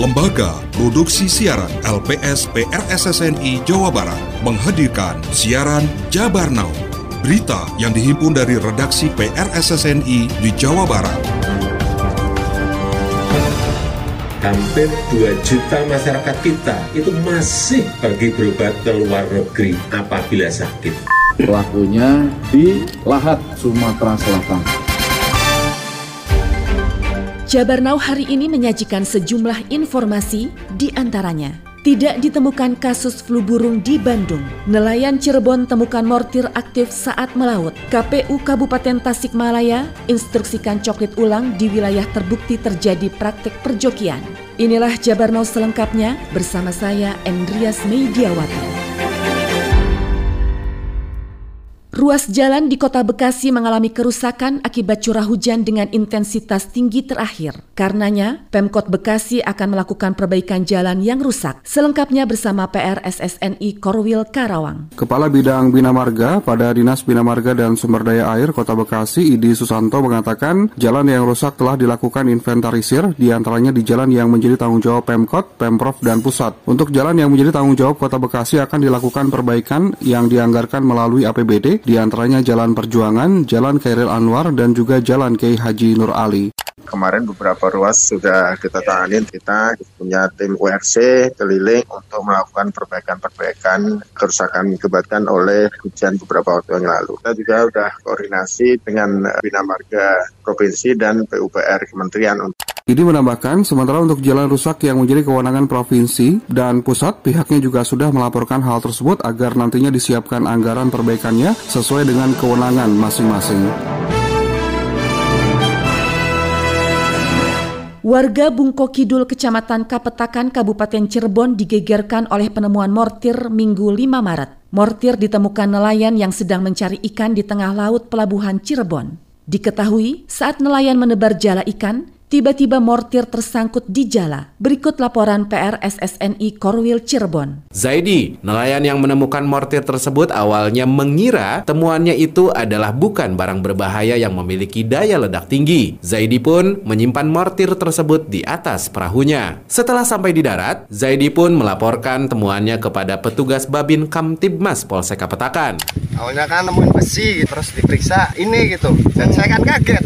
Lembaga Produksi Siaran LPS PRSSNI Jawa Barat menghadirkan siaran Jabar Now. Berita yang dihimpun dari redaksi PRSSNI di Jawa Barat. Hampir 2 juta masyarakat kita itu masih pergi berobat ke luar negeri apabila sakit. Pelakunya di Lahat, Sumatera Selatan. Jabar Now hari ini menyajikan sejumlah informasi di antaranya. Tidak ditemukan kasus flu burung di Bandung. Nelayan Cirebon temukan mortir aktif saat melaut. KPU Kabupaten Tasikmalaya instruksikan coklit ulang di wilayah terbukti terjadi praktek perjokian. Inilah Jabar Now selengkapnya bersama saya Endrias Mediawati. Ruas jalan di kota Bekasi mengalami kerusakan akibat curah hujan dengan intensitas tinggi terakhir. Karenanya, Pemkot Bekasi akan melakukan perbaikan jalan yang rusak. Selengkapnya bersama PRSSNI Korwil Karawang. Kepala Bidang Bina Marga pada Dinas Bina Marga dan Sumber Daya Air Kota Bekasi, Idi Susanto mengatakan jalan yang rusak telah dilakukan inventarisir, di antaranya di jalan yang menjadi tanggung jawab Pemkot, Pemprov, dan Pusat. Untuk jalan yang menjadi tanggung jawab Kota Bekasi akan dilakukan perbaikan yang dianggarkan melalui APBD di antaranya Jalan Perjuangan, Jalan Khairil Anwar, dan juga Jalan Kiai Haji Nur Ali. Kemarin beberapa ruas sudah kita tangani, kita punya tim URC keliling untuk melakukan perbaikan-perbaikan kerusakan kebaikan oleh hujan beberapa waktu yang lalu. Kita juga sudah koordinasi dengan Bina Marga Provinsi dan PUPR Kementerian untuk Idi menambahkan, sementara untuk jalan rusak yang menjadi kewenangan provinsi dan pusat, pihaknya juga sudah melaporkan hal tersebut agar nantinya disiapkan anggaran perbaikannya sesuai dengan kewenangan masing-masing. Warga Bungko Kidul, Kecamatan Kapetakan, Kabupaten Cirebon digegerkan oleh penemuan mortir Minggu 5 Maret. Mortir ditemukan nelayan yang sedang mencari ikan di tengah laut pelabuhan Cirebon. Diketahui saat nelayan menebar jala ikan, tiba-tiba mortir tersangkut di jala. Berikut laporan PRSSNI Korwil Cirebon. Zaidi, nelayan yang menemukan mortir tersebut awalnya mengira temuannya itu adalah bukan barang berbahaya yang memiliki daya ledak tinggi. Zaidi pun menyimpan mortir tersebut di atas perahunya. Setelah sampai di darat, Zaidi pun melaporkan temuannya kepada petugas Babin Kamtibmas Polsek Kapetakan. Awalnya kan nemuin besi, terus diperiksa ini gitu. Dan saya kan kaget.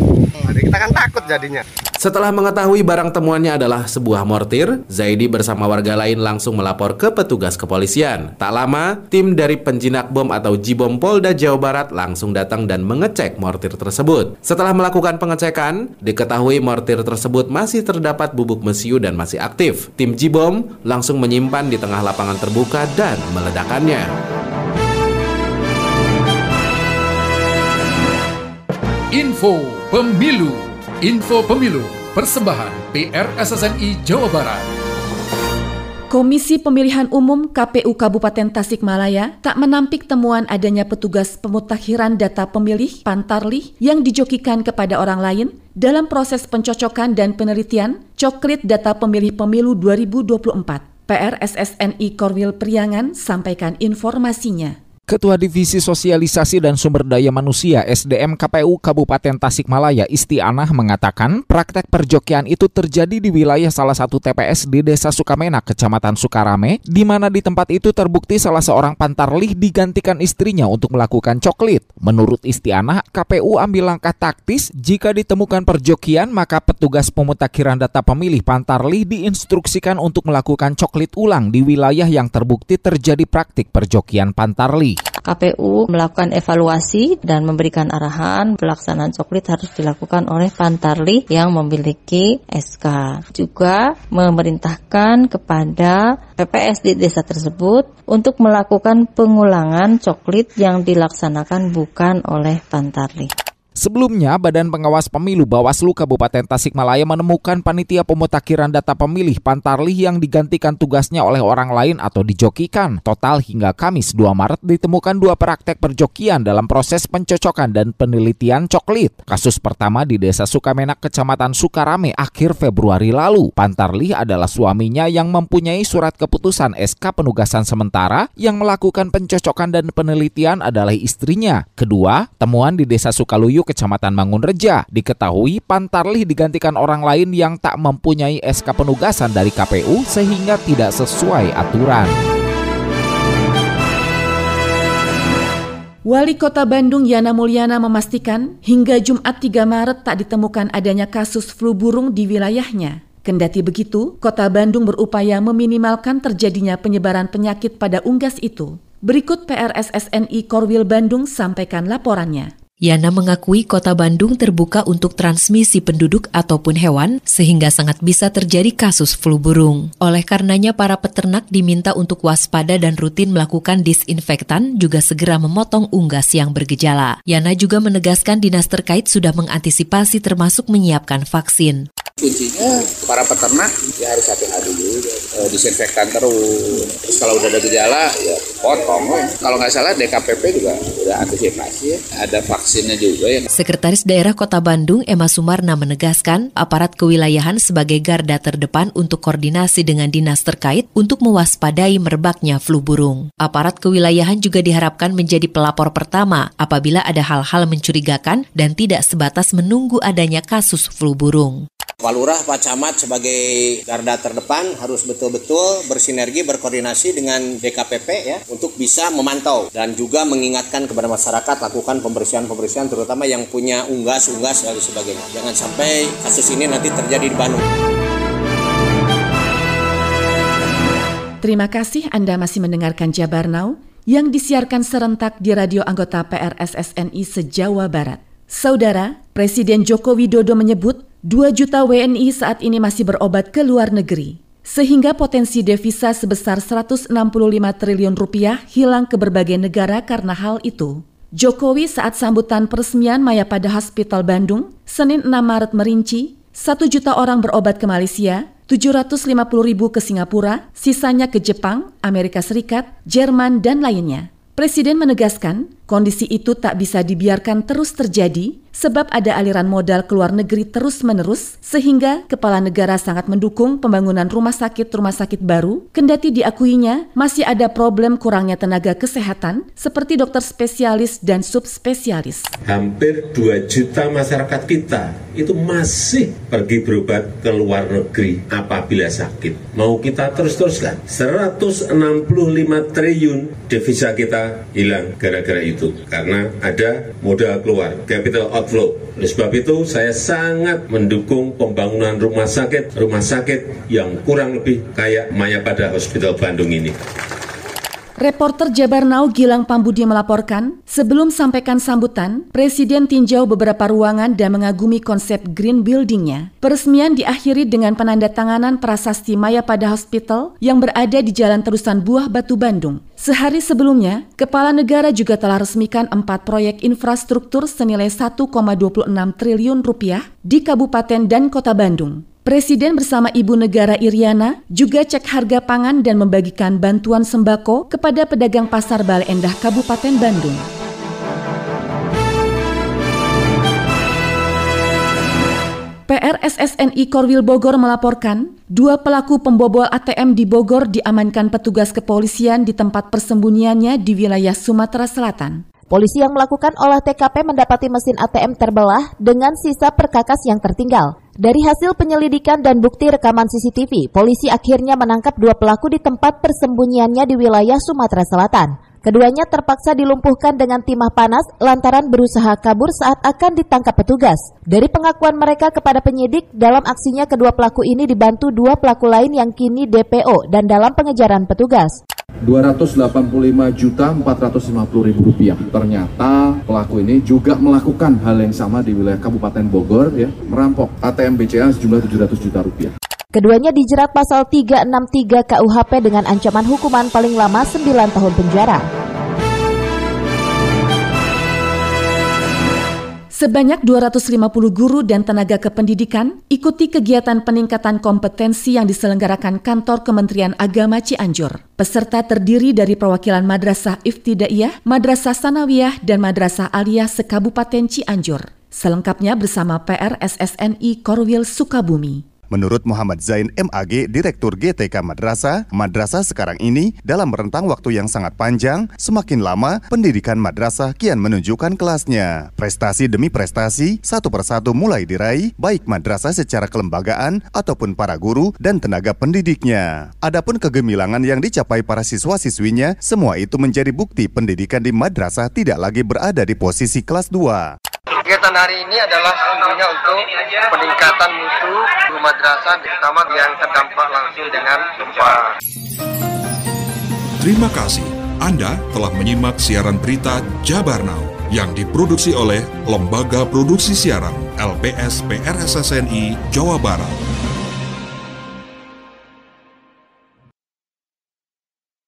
Jadi kita kan takut jadinya. Setelah mengetahui barang temuannya adalah sebuah mortir, Zaidi bersama warga lain langsung melapor ke petugas kepolisian. Tak lama, tim dari penjinak bom atau Jibom Polda Jawa Barat langsung datang dan mengecek mortir tersebut. Setelah melakukan pengecekan, diketahui mortir tersebut masih terdapat bubuk mesiu dan masih aktif. Tim Jibom langsung menyimpan di tengah lapangan terbuka dan meledakannya. Info Pemilu Info Pemilu, persembahan PRSSNI Jawa Barat. Komisi Pemilihan Umum KPU Kabupaten Tasikmalaya tak menampik temuan adanya petugas pemutakhiran data pemilih Pantarlih yang dijokikan kepada orang lain dalam proses pencocokan dan penelitian coklit data pemilih pemilu 2024. PRSSNI Korwil Priangan sampaikan informasinya. Ketua Divisi Sosialisasi dan Sumber Daya Manusia SDM KPU Kabupaten Tasikmalaya Istianah mengatakan praktek perjokian itu terjadi di wilayah salah satu TPS di Desa Sukamena, Kecamatan Sukarame, di mana di tempat itu terbukti salah seorang pantarlih digantikan istrinya untuk melakukan coklit. Menurut Istianah, KPU ambil langkah taktis jika ditemukan perjokian maka petugas pemutakhiran data pemilih pantarlih diinstruksikan untuk melakukan coklit ulang di wilayah yang terbukti terjadi praktik perjokian pantarlih. KPU melakukan evaluasi dan memberikan arahan pelaksanaan coklit harus dilakukan oleh Pantarli yang memiliki SK. Juga memerintahkan kepada PPS di desa tersebut untuk melakukan pengulangan coklit yang dilaksanakan bukan oleh Pantarli. Sebelumnya, Badan Pengawas Pemilu Bawaslu Kabupaten Tasikmalaya menemukan panitia pemutakhiran data pemilih Pantarlih yang digantikan tugasnya oleh orang lain atau dijokikan. Total hingga Kamis 2 Maret ditemukan dua praktek perjokian dalam proses pencocokan dan penelitian coklit. Kasus pertama di Desa Sukamenak, Kecamatan Sukarame akhir Februari lalu. Pantarlih adalah suaminya yang mempunyai surat keputusan SK penugasan sementara yang melakukan pencocokan dan penelitian adalah istrinya. Kedua, temuan di Desa Sukaluyu Kecamatan Mangunreja. Diketahui Pantarlih digantikan orang lain yang tak mempunyai SK penugasan dari KPU sehingga tidak sesuai aturan. Wali Kota Bandung Yana Mulyana memastikan hingga Jumat 3 Maret tak ditemukan adanya kasus flu burung di wilayahnya. Kendati begitu, Kota Bandung berupaya meminimalkan terjadinya penyebaran penyakit pada unggas itu. Berikut PRSSNI Korwil Bandung sampaikan laporannya. Yana mengakui kota Bandung terbuka untuk transmisi penduduk ataupun hewan sehingga sangat bisa terjadi kasus flu burung. Oleh karenanya para peternak diminta untuk waspada dan rutin melakukan disinfektan juga segera memotong unggas yang bergejala. Yana juga menegaskan dinas terkait sudah mengantisipasi termasuk menyiapkan vaksin kuncinya para peternak ya harus hati-hati dulu e, disinfektan terus. Terus kalau udah ada gejala ya potong. Kalau nggak salah DKPP juga udah antisipasi. Ya. ada vaksinnya juga ya Sekretaris Daerah Kota Bandung Emma Sumarna menegaskan aparat kewilayahan sebagai garda terdepan untuk koordinasi dengan dinas terkait untuk mewaspadai merebaknya flu burung. Aparat kewilayahan juga diharapkan menjadi pelapor pertama apabila ada hal-hal mencurigakan dan tidak sebatas menunggu adanya kasus flu burung Pak Lurah, Pak Camat sebagai garda terdepan harus betul-betul bersinergi, berkoordinasi dengan DKPP ya untuk bisa memantau dan juga mengingatkan kepada masyarakat lakukan pembersihan-pembersihan terutama yang punya unggas-unggas dan sebagainya. Jangan sampai kasus ini nanti terjadi di Bandung. Terima kasih Anda masih mendengarkan Jabar Now yang disiarkan serentak di radio anggota PRSSNI se-Jawa Barat. Saudara, Presiden Joko Widodo menyebut 2 juta WNI saat ini masih berobat ke luar negeri, sehingga potensi devisa sebesar 165 triliun rupiah hilang ke berbagai negara karena hal itu. Jokowi saat sambutan peresmian Mayapada Hospital Bandung, Senin 6 Maret merinci, 1 juta orang berobat ke Malaysia, 750 ribu ke Singapura, sisanya ke Jepang, Amerika Serikat, Jerman, dan lainnya. Presiden menegaskan, kondisi itu tak bisa dibiarkan terus terjadi sebab ada aliran modal ke luar negeri terus-menerus sehingga kepala negara sangat mendukung pembangunan rumah sakit-rumah sakit baru kendati diakuinya masih ada problem kurangnya tenaga kesehatan seperti dokter spesialis dan subspesialis. Hampir 2 juta masyarakat kita itu masih pergi berobat ke luar negeri apabila sakit. Mau kita terus-teruskan. 165 triliun devisa kita hilang gara-gara itu. Karena ada modal keluar, capital outflow. Oleh sebab itu saya sangat mendukung pembangunan rumah sakit, rumah sakit yang kurang lebih kayak Maya pada Hospital Bandung ini. Reporter Jabar Now Gilang Pambudi melaporkan, sebelum sampaikan sambutan, Presiden tinjau beberapa ruangan dan mengagumi konsep green buildingnya. Peresmian diakhiri dengan penandatanganan prasasti Maya pada Hospital yang berada di Jalan Terusan Buah Batu Bandung. Sehari sebelumnya, Kepala Negara juga telah resmikan empat proyek infrastruktur senilai 1,26 triliun rupiah di Kabupaten dan Kota Bandung. Presiden bersama Ibu Negara Iriana juga cek harga pangan dan membagikan bantuan sembako kepada pedagang pasar Bale Endah Kabupaten Bandung. PRSSNI Korwil Bogor melaporkan, dua pelaku pembobol ATM di Bogor diamankan petugas kepolisian di tempat persembunyiannya di wilayah Sumatera Selatan. Polisi yang melakukan olah TKP mendapati mesin ATM terbelah dengan sisa perkakas yang tertinggal. Dari hasil penyelidikan dan bukti rekaman CCTV, polisi akhirnya menangkap dua pelaku di tempat persembunyiannya di wilayah Sumatera Selatan. Keduanya terpaksa dilumpuhkan dengan timah panas lantaran berusaha kabur saat akan ditangkap petugas. Dari pengakuan mereka kepada penyidik, dalam aksinya kedua pelaku ini dibantu dua pelaku lain yang kini DPO dan dalam pengejaran petugas. 285 juta 450 ribu rupiah. Ternyata pelaku ini juga melakukan hal yang sama di wilayah Kabupaten Bogor ya, merampok ATM BCA sejumlah 700 juta rupiah. Keduanya dijerat pasal 363 KUHP dengan ancaman hukuman paling lama 9 tahun penjara. Sebanyak 250 guru dan tenaga kependidikan ikuti kegiatan peningkatan kompetensi yang diselenggarakan Kantor Kementerian Agama Cianjur. Peserta terdiri dari perwakilan Madrasah Iftidaiyah, Madrasah Sanawiyah, dan Madrasah Aliyah sekabupaten Cianjur. Selengkapnya bersama PR SSNI Korwil Sukabumi. Menurut Muhammad Zain MAG, Direktur GTK Madrasah, madrasah sekarang ini dalam rentang waktu yang sangat panjang, semakin lama pendidikan madrasah kian menunjukkan kelasnya. Prestasi demi prestasi, satu persatu mulai diraih, baik madrasah secara kelembagaan ataupun para guru dan tenaga pendidiknya. Adapun kegemilangan yang dicapai para siswa-siswinya, semua itu menjadi bukti pendidikan di madrasah tidak lagi berada di posisi kelas 2. Kegiatan hari ini adalah tentunya untuk peningkatan mutu madrasah, terutama yang terdampak langsung dengan gempa. Terima kasih. Anda telah menyimak siaran berita Jabar Now yang diproduksi oleh Lembaga Produksi Siaran LPS PRSSNI Jawa Barat.